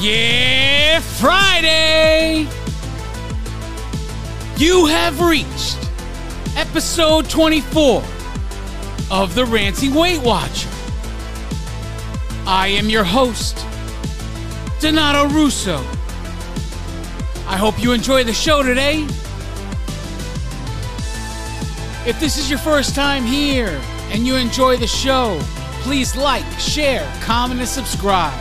Yeah, Friday! You have reached episode 24 of the Ranting Weight Watcher. I am your host, Donato Russo. I hope you enjoy the show today. If this is your first time here and you enjoy the show, please like, share, comment, and subscribe.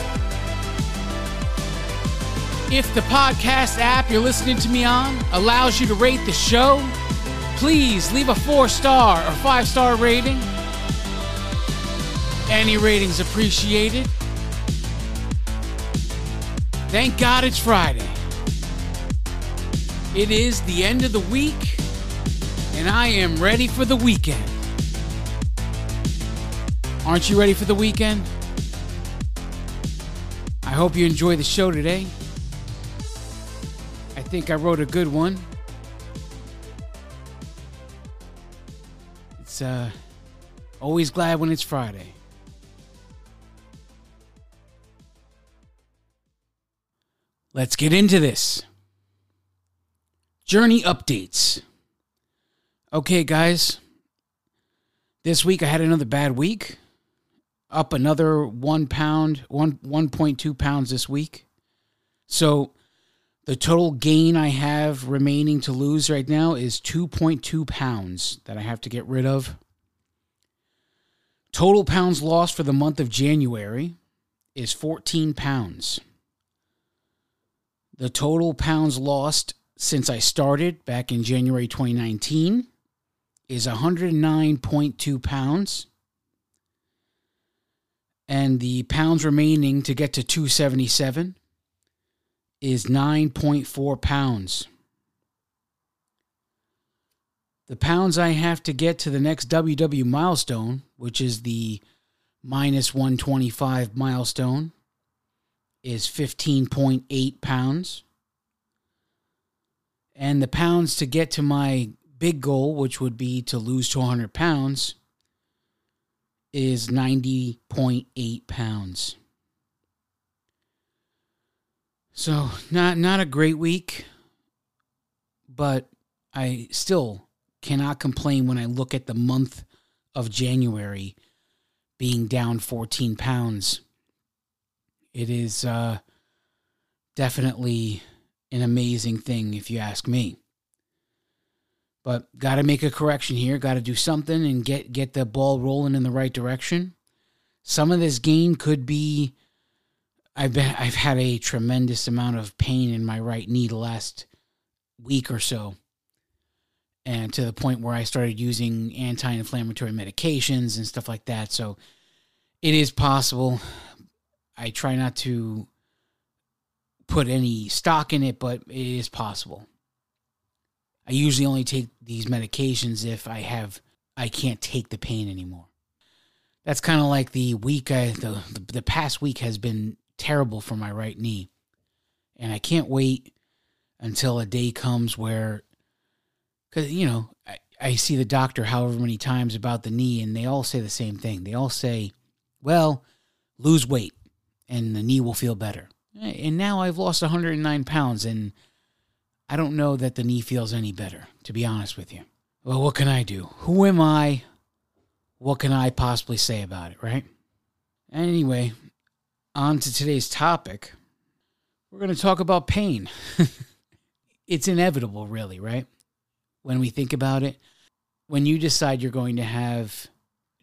If the podcast app you're listening to me on allows you to rate the show, please leave a four star or five star rating. Any ratings appreciated. Thank God it's Friday. It is the end of the week, and I am ready for the weekend. Aren't you ready for the weekend? I hope you enjoy the show today. I think I wrote a good one. It's uh always glad when it's Friday. Let's get into this. Journey updates. Okay, guys. This week I had another bad week. Up another one pound, one one point two pounds this week. So the total gain I have remaining to lose right now is 2.2 pounds that I have to get rid of. Total pounds lost for the month of January is 14 pounds. The total pounds lost since I started back in January 2019 is 109.2 pounds. And the pounds remaining to get to 277 is 9.4 pounds. The pounds I have to get to the next WW milestone, which is the minus 125 milestone, is 15.8 pounds. And the pounds to get to my big goal, which would be to lose 200 pounds, is 90.8 pounds. So not not a great week, but I still cannot complain when I look at the month of January being down 14 pounds. It is uh, definitely an amazing thing, if you ask me. But got to make a correction here. Got to do something and get get the ball rolling in the right direction. Some of this gain could be I've been I've had a tremendous amount of pain in my right knee the last week or so. And to the point where I started using anti-inflammatory medications and stuff like that. So it is possible. I try not to put any stock in it, but it is possible. I usually only take these medications if I have I can't take the pain anymore. That's kind of like the week I the, the the past week has been terrible for my right knee. And I can't wait until a day comes where, because, you know, I, I see the doctor however many times about the knee, and they all say the same thing. They all say, well, lose weight and the knee will feel better. And now I've lost 109 pounds, and I don't know that the knee feels any better, to be honest with you. Well, what can I do? Who am I? What can I possibly say about it, right? Anyway, on to today's topic. We're going to talk about pain. it's inevitable, really, right? When we think about it, when you decide you're going to have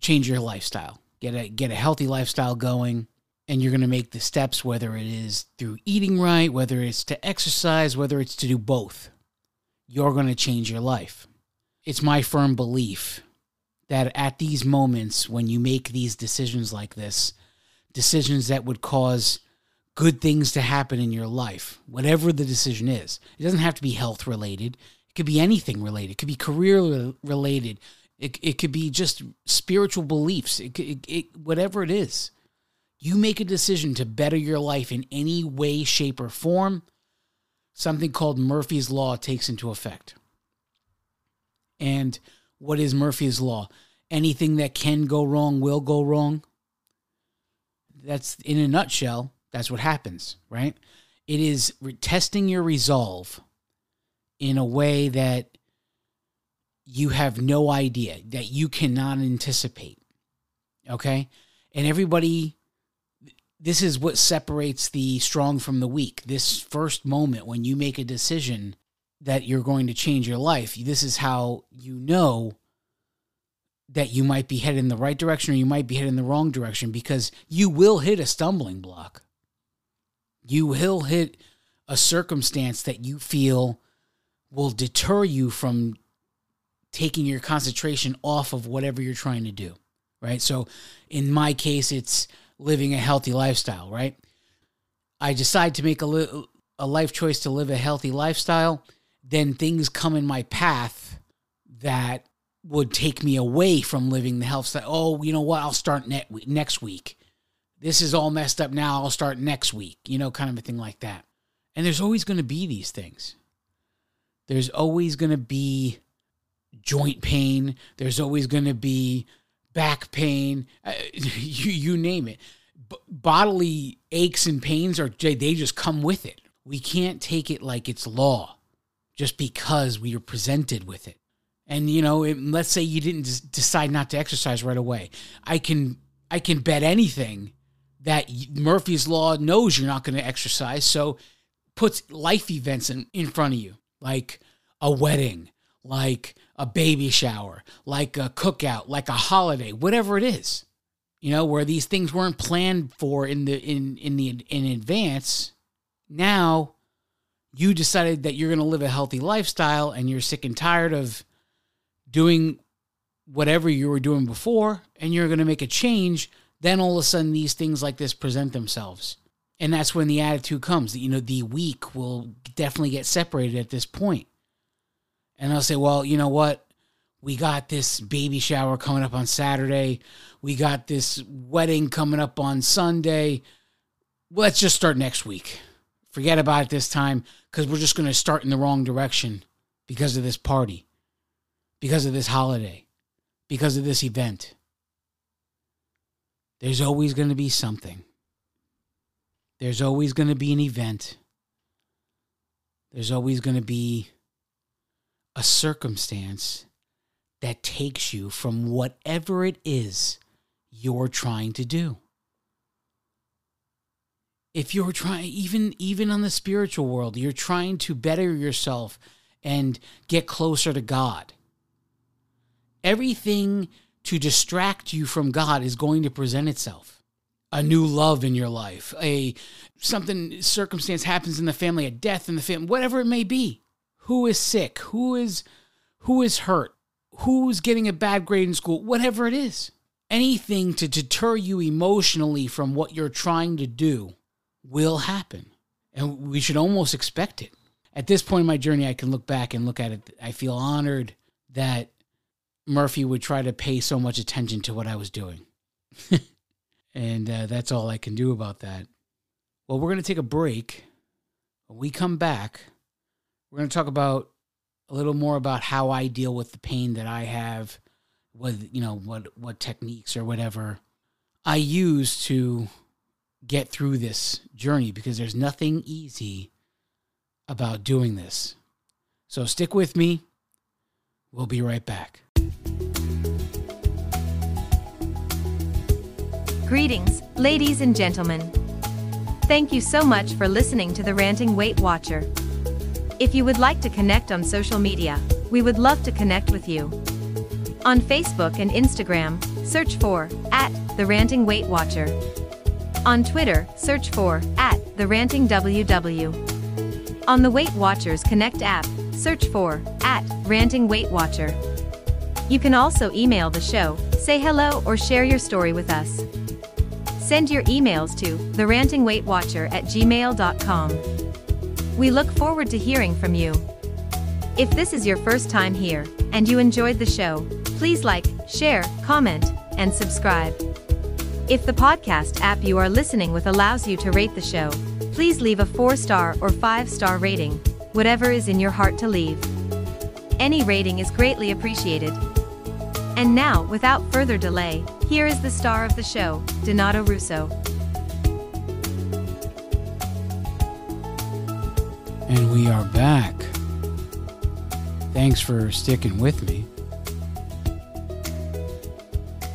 change your lifestyle, get a get a healthy lifestyle going, and you're going to make the steps whether it is through eating right, whether it's to exercise, whether it's to do both. You're going to change your life. It's my firm belief that at these moments when you make these decisions like this, decisions that would cause good things to happen in your life, whatever the decision is. It doesn't have to be health related. It could be anything related. It could be career related. It, it could be just spiritual beliefs, it, it, it, whatever it is. You make a decision to better your life in any way, shape, or form, something called Murphy's Law takes into effect. And what is Murphy's Law? Anything that can go wrong will go wrong. That's in a nutshell, that's what happens, right? It is testing your resolve in a way that you have no idea, that you cannot anticipate. Okay? And everybody, this is what separates the strong from the weak. This first moment when you make a decision that you're going to change your life, this is how you know that you might be headed in the right direction or you might be headed in the wrong direction because you will hit a stumbling block. You will hit a circumstance that you feel will deter you from taking your concentration off of whatever you're trying to do, right? So in my case, it's living a healthy lifestyle, right? I decide to make a, li- a life choice to live a healthy lifestyle, then things come in my path that would take me away from living the health style. Oh, you know what? I'll start ne- next week. This is all messed up now. I'll start next week, you know, kind of a thing like that. And there's always going to be these things. There's always going to be joint pain. There's always going to be back pain. Uh, you, you name it. B- bodily aches and pains are they just come with it. We can't take it like it's law just because we are presented with it. And you know, it, let's say you didn't decide not to exercise right away. I can I can bet anything that Murphy's law knows you're not going to exercise, so puts life events in, in front of you, like a wedding, like a baby shower, like a cookout, like a holiday, whatever it is. You know, where these things weren't planned for in the in in the in advance. Now you decided that you're going to live a healthy lifestyle and you're sick and tired of doing whatever you were doing before and you're going to make a change, then all of a sudden these things like this present themselves. And that's when the attitude comes that, you know, the weak will definitely get separated at this point and I'll say, well, you know what? We got this baby shower coming up on Saturday. We got this wedding coming up on Sunday. Let's just start next week. Forget about it this time because we're just going to start in the wrong direction because of this party, because of this holiday, because of this event. There's always going to be something. There's always going to be an event. There's always going to be a circumstance that takes you from whatever it is you're trying to do. If you're trying even even on the spiritual world, you're trying to better yourself and get closer to God. Everything to distract you from God is going to present itself. A new love in your life, a something circumstance happens in the family, a death in the family, whatever it may be who is sick, who is who is hurt, who's getting a bad grade in school, whatever it is. Anything to deter you emotionally from what you're trying to do will happen. And we should almost expect it. At this point in my journey, I can look back and look at it. I feel honored that Murphy would try to pay so much attention to what I was doing. and uh, that's all I can do about that. Well, we're going to take a break. When we come back, we're going to talk about a little more about how I deal with the pain that I have, with you know what what techniques or whatever I use to get through this journey because there's nothing easy about doing this. So stick with me. We'll be right back. Greetings, ladies and gentlemen. Thank you so much for listening to the Ranting Weight Watcher. If you would like to connect on social media, we would love to connect with you. On Facebook and Instagram, search for at the Ranting Weight Watcher. On Twitter, search for at the Ranting WW. On the Weight Watchers Connect app, search for at Ranting Weight Watcher. You can also email the show, say hello, or share your story with us. Send your emails to therantingweightwatcher at gmail.com. We look forward to hearing from you. If this is your first time here and you enjoyed the show, Please like, share, comment, and subscribe. If the podcast app you are listening with allows you to rate the show, please leave a 4 star or 5 star rating, whatever is in your heart to leave. Any rating is greatly appreciated. And now, without further delay, here is the star of the show, Donato Russo. And we are back. Thanks for sticking with me.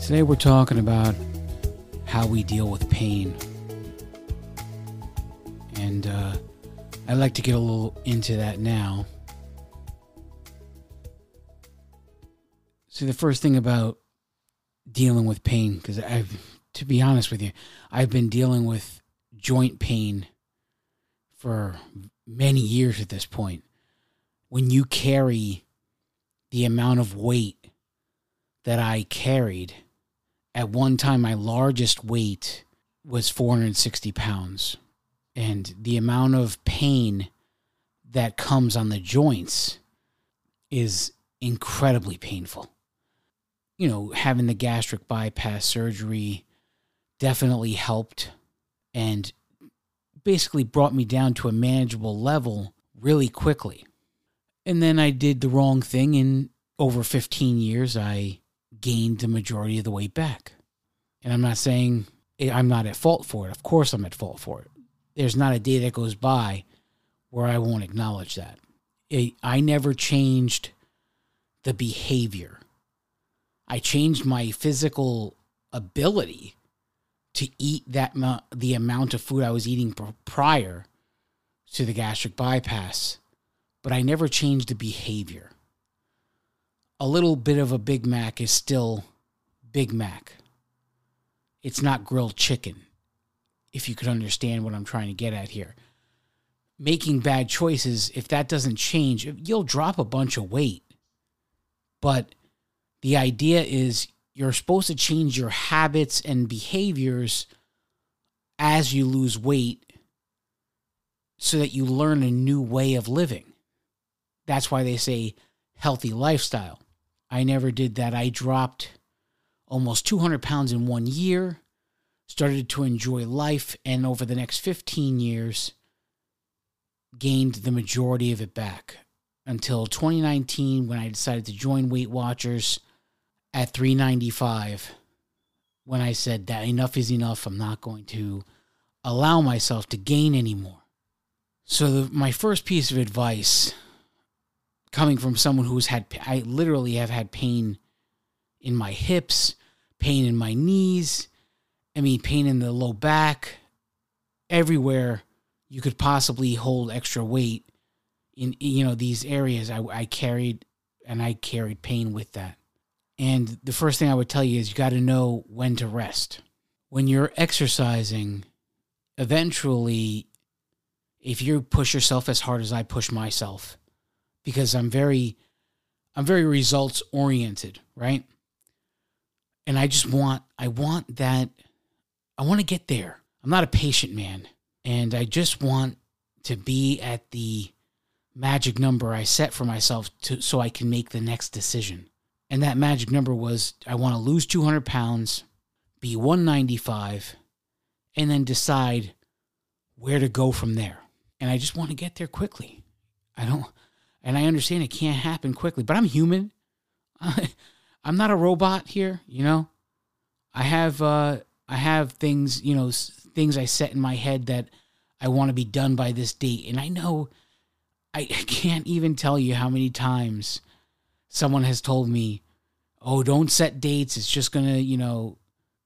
Today we're talking about how we deal with pain. And uh, I'd like to get a little into that now. See, the first thing about dealing with pain, because I've, to be honest with you, I've been dealing with joint pain for many years at this point. When you carry the amount of weight that I carried, at one time, my largest weight was 460 pounds. And the amount of pain that comes on the joints is incredibly painful. You know, having the gastric bypass surgery definitely helped and basically brought me down to a manageable level really quickly. And then I did the wrong thing. In over 15 years, I gained the majority of the weight back. And I'm not saying I'm not at fault for it. Of course, I'm at fault for it. There's not a day that goes by where I won't acknowledge that. It, I never changed the behavior. I changed my physical ability to eat that the amount of food I was eating prior to the gastric bypass, but I never changed the behavior. A little bit of a Big Mac is still Big Mac. It's not grilled chicken, if you could understand what I'm trying to get at here. Making bad choices, if that doesn't change, you'll drop a bunch of weight. But the idea is you're supposed to change your habits and behaviors as you lose weight so that you learn a new way of living. That's why they say healthy lifestyle. I never did that. I dropped almost 200 pounds in one year, started to enjoy life, and over the next 15 years, gained the majority of it back until 2019 when I decided to join Weight Watchers at 395 when I said that enough is enough. I'm not going to allow myself to gain anymore. So, the, my first piece of advice coming from someone who's had, I literally have had pain in my hips, pain in my knees, I mean, pain in the low back, everywhere you could possibly hold extra weight in, you know, these areas I, I carried and I carried pain with that. And the first thing I would tell you is you got to know when to rest. When you're exercising, eventually, if you push yourself as hard as I push myself, because I'm very, I'm very results oriented, right? And I just want, I want that, I want to get there. I'm not a patient man, and I just want to be at the magic number I set for myself to so I can make the next decision. And that magic number was I want to lose 200 pounds, be 195, and then decide where to go from there. And I just want to get there quickly. I don't, and I understand it can't happen quickly, but I'm human. I'm not a robot here, you know. I have, uh, I have things, you know, things I set in my head that I want to be done by this date, and I know I can't even tell you how many times someone has told me, "Oh, don't set dates. It's just going to, you know,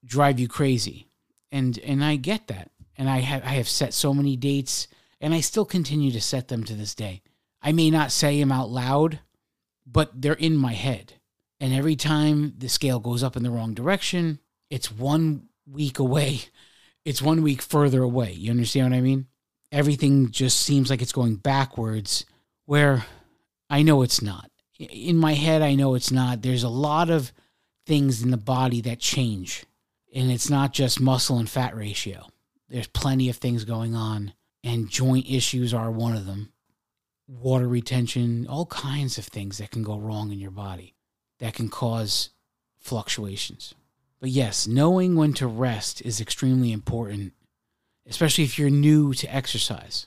drive you crazy." And and I get that. And I have I have set so many dates and I still continue to set them to this day. I may not say them out loud, but they're in my head. And every time the scale goes up in the wrong direction, it's one week away. It's one week further away. You understand what I mean? Everything just seems like it's going backwards where I know it's not in my head, I know it's not. There's a lot of things in the body that change, and it's not just muscle and fat ratio. There's plenty of things going on, and joint issues are one of them. Water retention, all kinds of things that can go wrong in your body. that can cause fluctuations. But yes, knowing when to rest is extremely important, especially if you're new to exercise.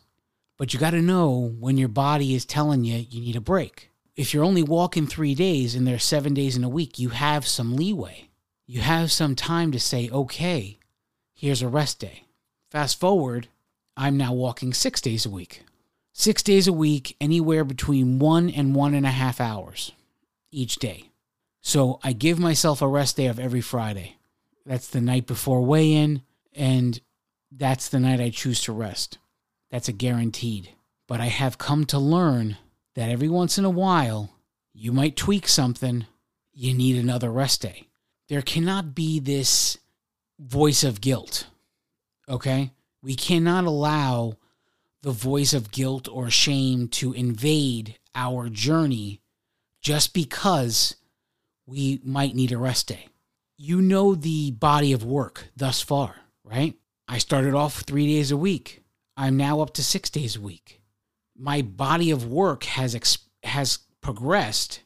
But you got to know when your body is telling you you need a break. If you're only walking three days and there's seven days in a week, you have some leeway. You have some time to say, okay, here's a rest day. Fast forward, I'm now walking six days a week. Six days a week, anywhere between one and one and a half hours each day. So I give myself a rest day of every Friday. That's the night before weigh in, and that's the night I choose to rest. That's a guaranteed. But I have come to learn that every once in a while, you might tweak something, you need another rest day. There cannot be this voice of guilt, okay? We cannot allow the voice of guilt or shame to invade our journey just because we might need a rest day. You know the body of work thus far, right? I started off three days a week. I'm now up to six days a week. My body of work has ex- has progressed,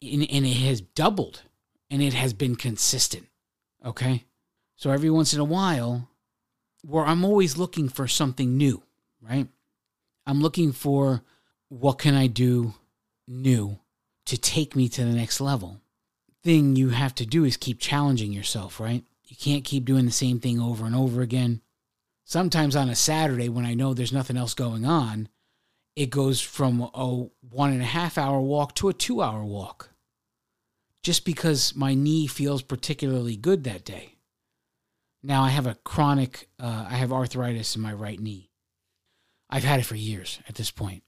and, and it has doubled, and it has been consistent. Okay, so every once in a while, where I'm always looking for something new, right? I'm looking for what can I do new to take me to the next level. Thing you have to do is keep challenging yourself, right? You can't keep doing the same thing over and over again sometimes on a Saturday when I know there's nothing else going on, it goes from a one and a half hour walk to a two hour walk just because my knee feels particularly good that day. Now I have a chronic, uh, I have arthritis in my right knee. I've had it for years at this point.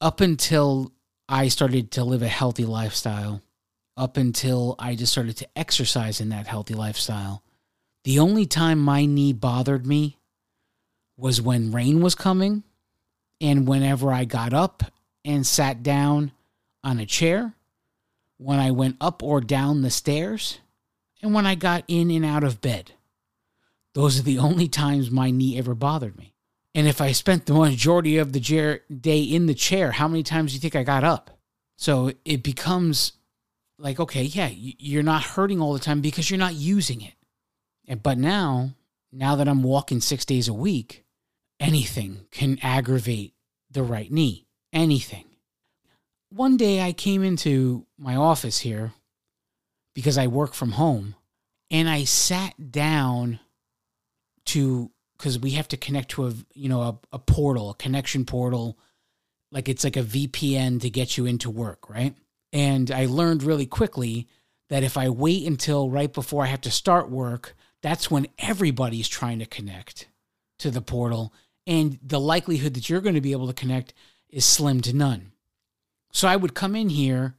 Up until I started to live a healthy lifestyle, up until I just started to exercise in that healthy lifestyle, the only time my knee bothered me was when rain was coming and whenever I got up and sat down on a chair, when I went up or down the stairs, and when I got in and out of bed. Those are the only times my knee ever bothered me. And if I spent the majority of the day in the chair, how many times do you think I got up? So it becomes like, okay, yeah, you're not hurting all the time because you're not using it. But now, now that I'm walking six days a week, anything can aggravate the right knee. Anything. One day I came into my office here because I work from home and I sat down to because we have to connect to a you know a, a portal, a connection portal, like it's like a VPN to get you into work, right? And I learned really quickly that if I wait until right before I have to start work, that's when everybody's trying to connect to the portal and the likelihood that you're going to be able to connect is slim to none. So I would come in here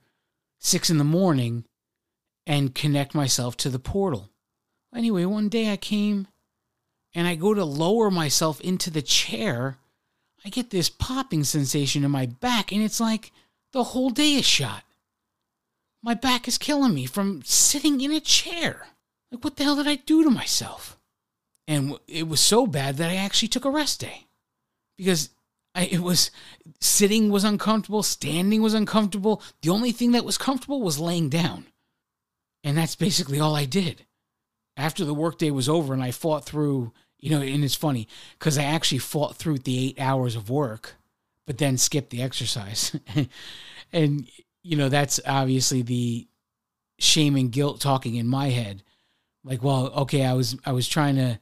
six in the morning and connect myself to the portal. Anyway, one day I came and I go to lower myself into the chair. I get this popping sensation in my back, and it's like the whole day is shot. My back is killing me from sitting in a chair. Like, what the hell did I do to myself? And it was so bad that I actually took a rest day because I, it was sitting was uncomfortable, standing was uncomfortable. The only thing that was comfortable was laying down, and that's basically all I did. After the workday was over, and I fought through, you know, and it's funny because I actually fought through the eight hours of work, but then skipped the exercise, and you know that's obviously the shame and guilt talking in my head like well okay i was i was trying to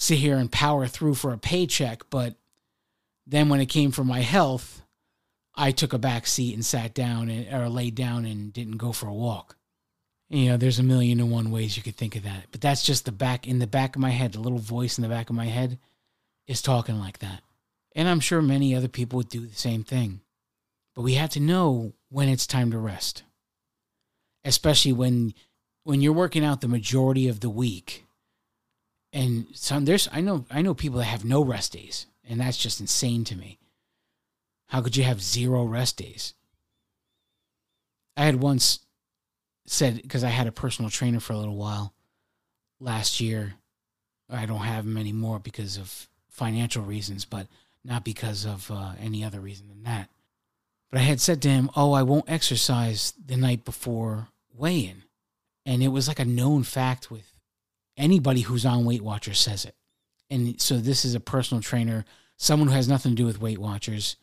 sit here and power through for a paycheck. But then when it came for my health, I took a back seat and sat down and, or laid down and didn't go for a walk. You know, there's a million and one ways you could think of that. But that's just the back in the back of my head, the little voice in the back of my head is talking like that. And I'm sure many other people would do the same thing. But we have to know when it's time to rest. Especially when when you're working out the majority of the week and some there's I know I know people that have no rest days, and that's just insane to me. How could you have zero rest days? I had once said because I had a personal trainer for a little while last year. I don't have him anymore because of financial reasons, but not because of uh, any other reason than that. But I had said to him, "Oh, I won't exercise the night before weigh in. And it was like a known fact with anybody who's on Weight Watchers says it. And so this is a personal trainer, someone who has nothing to do with Weight Watchers.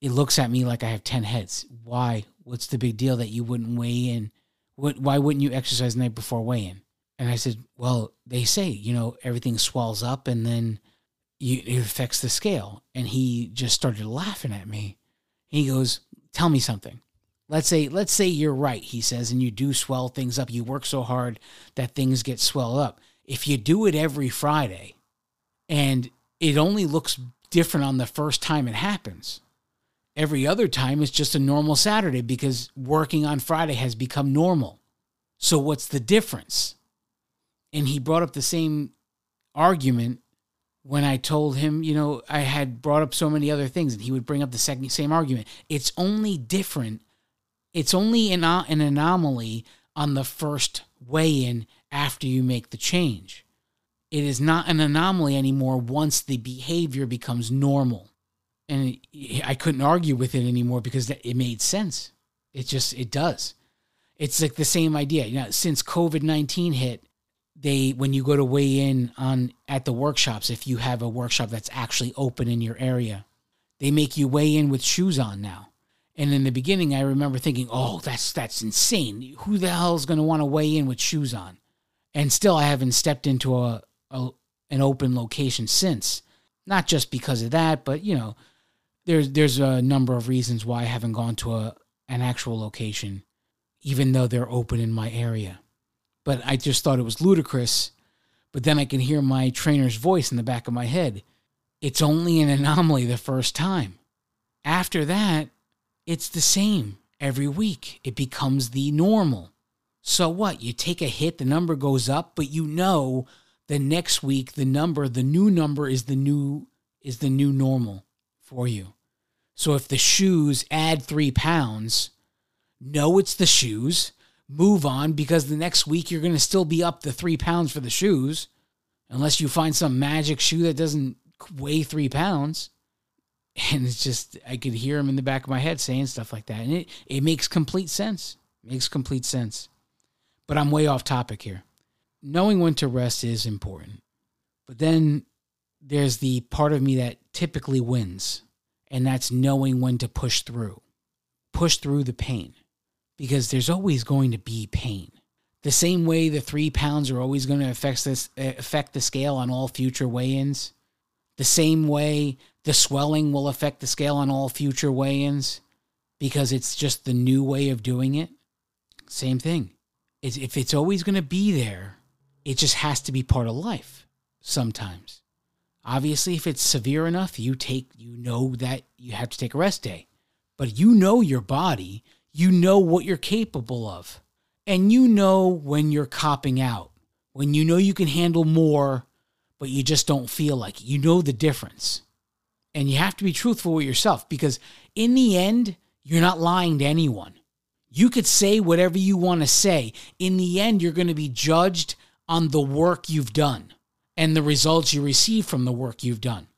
It looks at me like I have 10 heads. Why? What's the big deal that you wouldn't weigh in? What, why wouldn't you exercise the night before weigh in? And I said, well, they say, you know, everything swells up and then you, it affects the scale. And he just started laughing at me. He goes, tell me something. Let's say, let's say you're right, he says, and you do swell things up. You work so hard that things get swelled up. If you do it every Friday and it only looks different on the first time it happens, every other time it's just a normal Saturday because working on Friday has become normal. So what's the difference? And he brought up the same argument when I told him, you know, I had brought up so many other things, and he would bring up the second, same argument. It's only different. It's only an, an anomaly on the first weigh in after you make the change. It is not an anomaly anymore once the behavior becomes normal. And I couldn't argue with it anymore because it made sense. It just, it does. It's like the same idea. You know, since COVID 19 hit, they when you go to weigh in on at the workshops if you have a workshop that's actually open in your area they make you weigh in with shoes on now and in the beginning i remember thinking oh that's that's insane who the hell is going to want to weigh in with shoes on and still i haven't stepped into a, a an open location since not just because of that but you know there's there's a number of reasons why i haven't gone to a an actual location even though they're open in my area but I just thought it was ludicrous. But then I can hear my trainer's voice in the back of my head. It's only an anomaly the first time. After that, it's the same every week. It becomes the normal. So what? You take a hit, the number goes up, but you know the next week the number, the new number is the new is the new normal for you. So if the shoes add 3 pounds, know it's the shoes move on because the next week you're going to still be up the three pounds for the shoes, unless you find some magic shoe that doesn't weigh three pounds. And it's just, I could hear him in the back of my head saying stuff like that. And it, it makes complete sense. It makes complete sense. But I'm way off topic here. Knowing when to rest is important. But then there's the part of me that typically wins, and that's knowing when to push through, push through the pain because there's always going to be pain. The same way the three pounds are always going to affect this eh, affect the scale on all future weigh-ins. The same way the swelling will affect the scale on all future weigh-ins because it's just the new way of doing it. Same thing. if it's always going to be there, it just has to be part of life sometimes. Obviously, if it's severe enough, you take you know that you have to take a rest day. But you know your body you know what you're capable of. And you know when you're copping out, when you know you can handle more, but you just don't feel like it. You know the difference. And you have to be truthful with yourself because in the end, you're not lying to anyone. You could say whatever you want to say. In the end, you're going to be judged on the work you've done and the results you receive from the work you've done.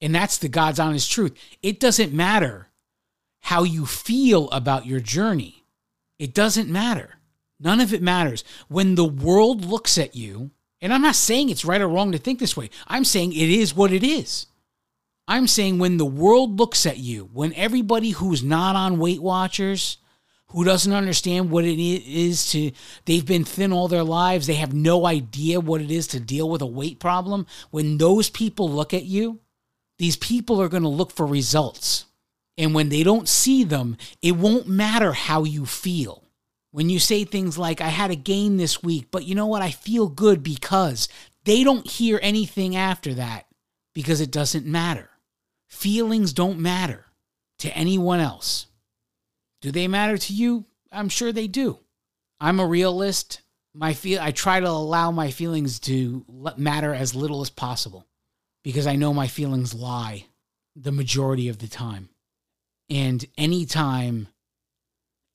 And that's the God's honest truth. It doesn't matter how you feel about your journey. It doesn't matter. None of it matters. When the world looks at you, and I'm not saying it's right or wrong to think this way, I'm saying it is what it is. I'm saying when the world looks at you, when everybody who's not on Weight Watchers, who doesn't understand what it is to, they've been thin all their lives, they have no idea what it is to deal with a weight problem. When those people look at you, these people are going to look for results. And when they don't see them, it won't matter how you feel. When you say things like, I had a game this week, but you know what? I feel good because they don't hear anything after that because it doesn't matter. Feelings don't matter to anyone else. Do they matter to you? I'm sure they do. I'm a realist. My feel I try to allow my feelings to matter as little as possible because I know my feelings lie the majority of the time. And anytime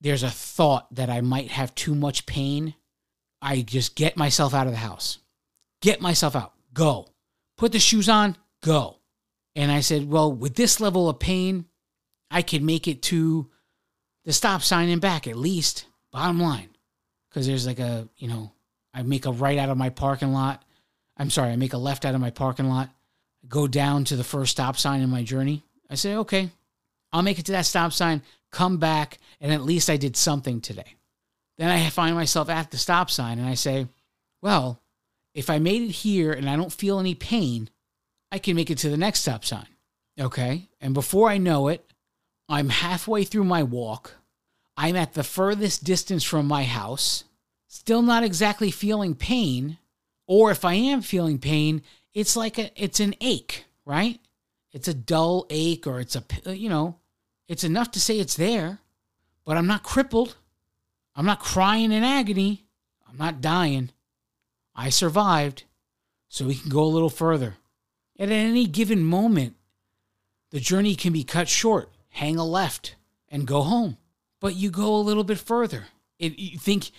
there's a thought that I might have too much pain, I just get myself out of the house. Get myself out. Go. Put the shoes on. Go. And I said, well, with this level of pain, I could make it to the stop sign and back at least. Bottom line. because there's like a, you know, I make a right out of my parking lot. I'm sorry, I make a left out of my parking lot, go down to the first stop sign in my journey. I say, okay, I'll make it to that stop sign, come back, and at least I did something today. Then I find myself at the stop sign and I say, well, if I made it here and I don't feel any pain, I can make it to the next stop sign. Okay. And before I know it, I'm halfway through my walk. I'm at the furthest distance from my house, still not exactly feeling pain. Or if I am feeling pain, it's like a, it's an ache, right? It's a dull ache or it's a, you know, it's enough to say it's there, but I'm not crippled. I'm not crying in agony. I'm not dying. I survived, so we can go a little further. And at any given moment, the journey can be cut short. Hang a left and go home. But you go a little bit further. It, you think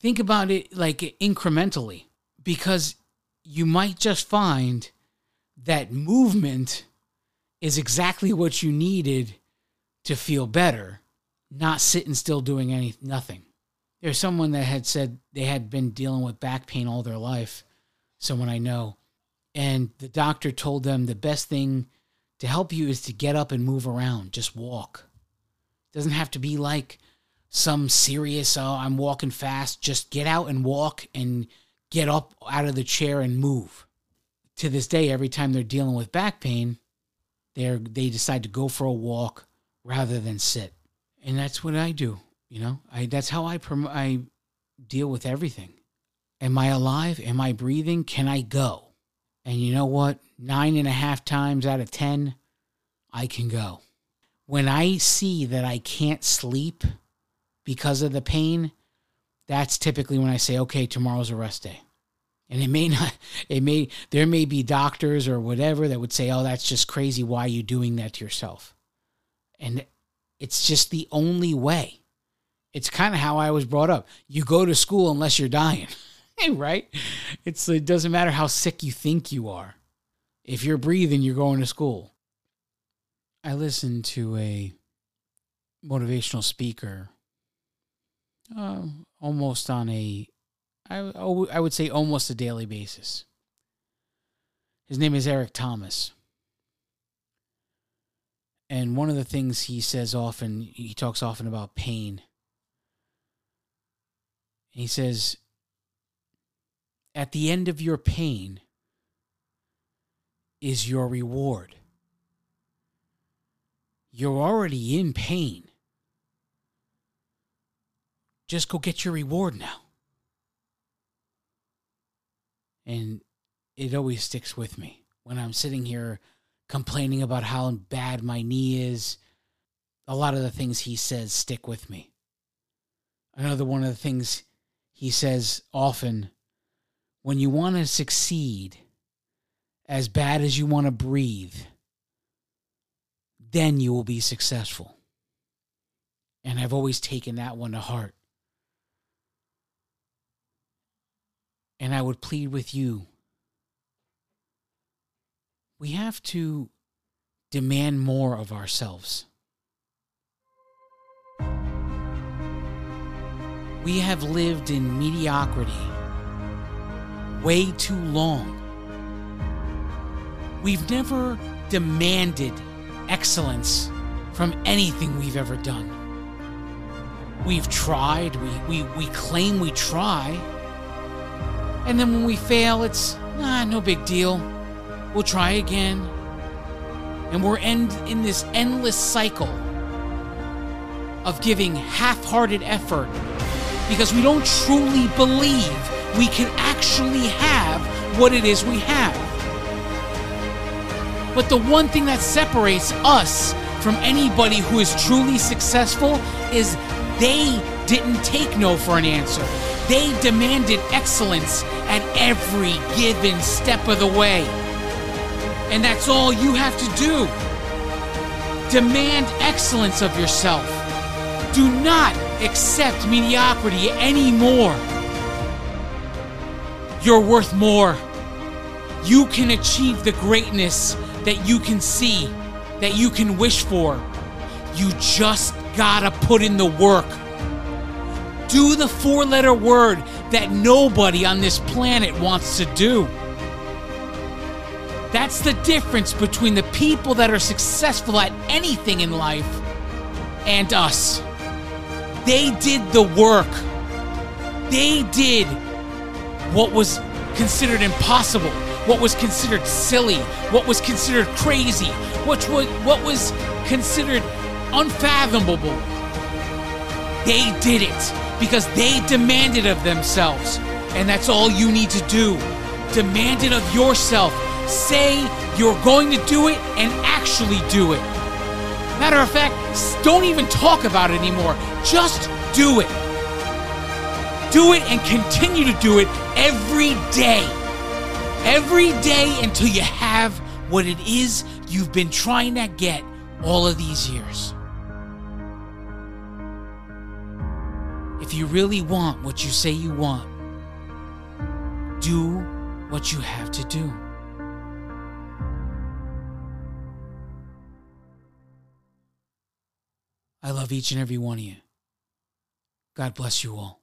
think about it like incrementally because you might just find that movement is exactly what you needed to feel better, not sitting still doing any nothing. There's someone that had said they had been dealing with back pain all their life, someone I know, and the doctor told them the best thing to help you is to get up and move around, just walk. It doesn't have to be like some serious, oh, I'm walking fast. Just get out and walk and get up out of the chair and move. To this day, every time they're dealing with back pain, they they decide to go for a walk rather than sit. And that's what I do. You know, I that's how I prom- I deal with everything. Am I alive? Am I breathing? Can I go? And you know what? Nine and a half times out of ten, I can go. When I see that I can't sleep because of the pain, that's typically when I say, okay, tomorrow's a rest day. And it may not, it may, there may be doctors or whatever that would say, oh, that's just crazy. Why are you doing that to yourself? And it's just the only way. It's kind of how I was brought up. You go to school unless you're dying, right? It's it doesn't matter how sick you think you are. If you're breathing, you're going to school. I listened to a motivational speaker uh, almost on a I, I would say almost a daily basis. His name is Eric Thomas. And one of the things he says often, he talks often about pain. And He says, At the end of your pain is your reward. You're already in pain. Just go get your reward now. And it always sticks with me when I'm sitting here complaining about how bad my knee is. A lot of the things he says stick with me. Another one of the things he says often when you want to succeed as bad as you want to breathe, then you will be successful. And I've always taken that one to heart. And I would plead with you we have to demand more of ourselves. We have lived in mediocrity way too long. We've never demanded excellence from anything we've ever done. We've tried, we, we, we claim we try, and then when we fail, it's, ah, no big deal. We'll try again. And we're end in this endless cycle of giving half-hearted effort because we don't truly believe we can actually have what it is we have. But the one thing that separates us from anybody who is truly successful is they didn't take no for an answer. They demanded excellence at every given step of the way. And that's all you have to do. Demand excellence of yourself. Do not accept mediocrity anymore. You're worth more. You can achieve the greatness that you can see, that you can wish for. You just gotta put in the work. Do the four letter word that nobody on this planet wants to do. That's the difference between the people that are successful at anything in life and us. They did the work. They did what was considered impossible, what was considered silly, what was considered crazy, which was what was considered unfathomable. They did it because they demanded of themselves. And that's all you need to do. Demand it of yourself. Say you're going to do it and actually do it. Matter of fact, don't even talk about it anymore. Just do it. Do it and continue to do it every day. Every day until you have what it is you've been trying to get all of these years. If you really want what you say you want, do what you have to do. I love each and every one of you. God bless you all.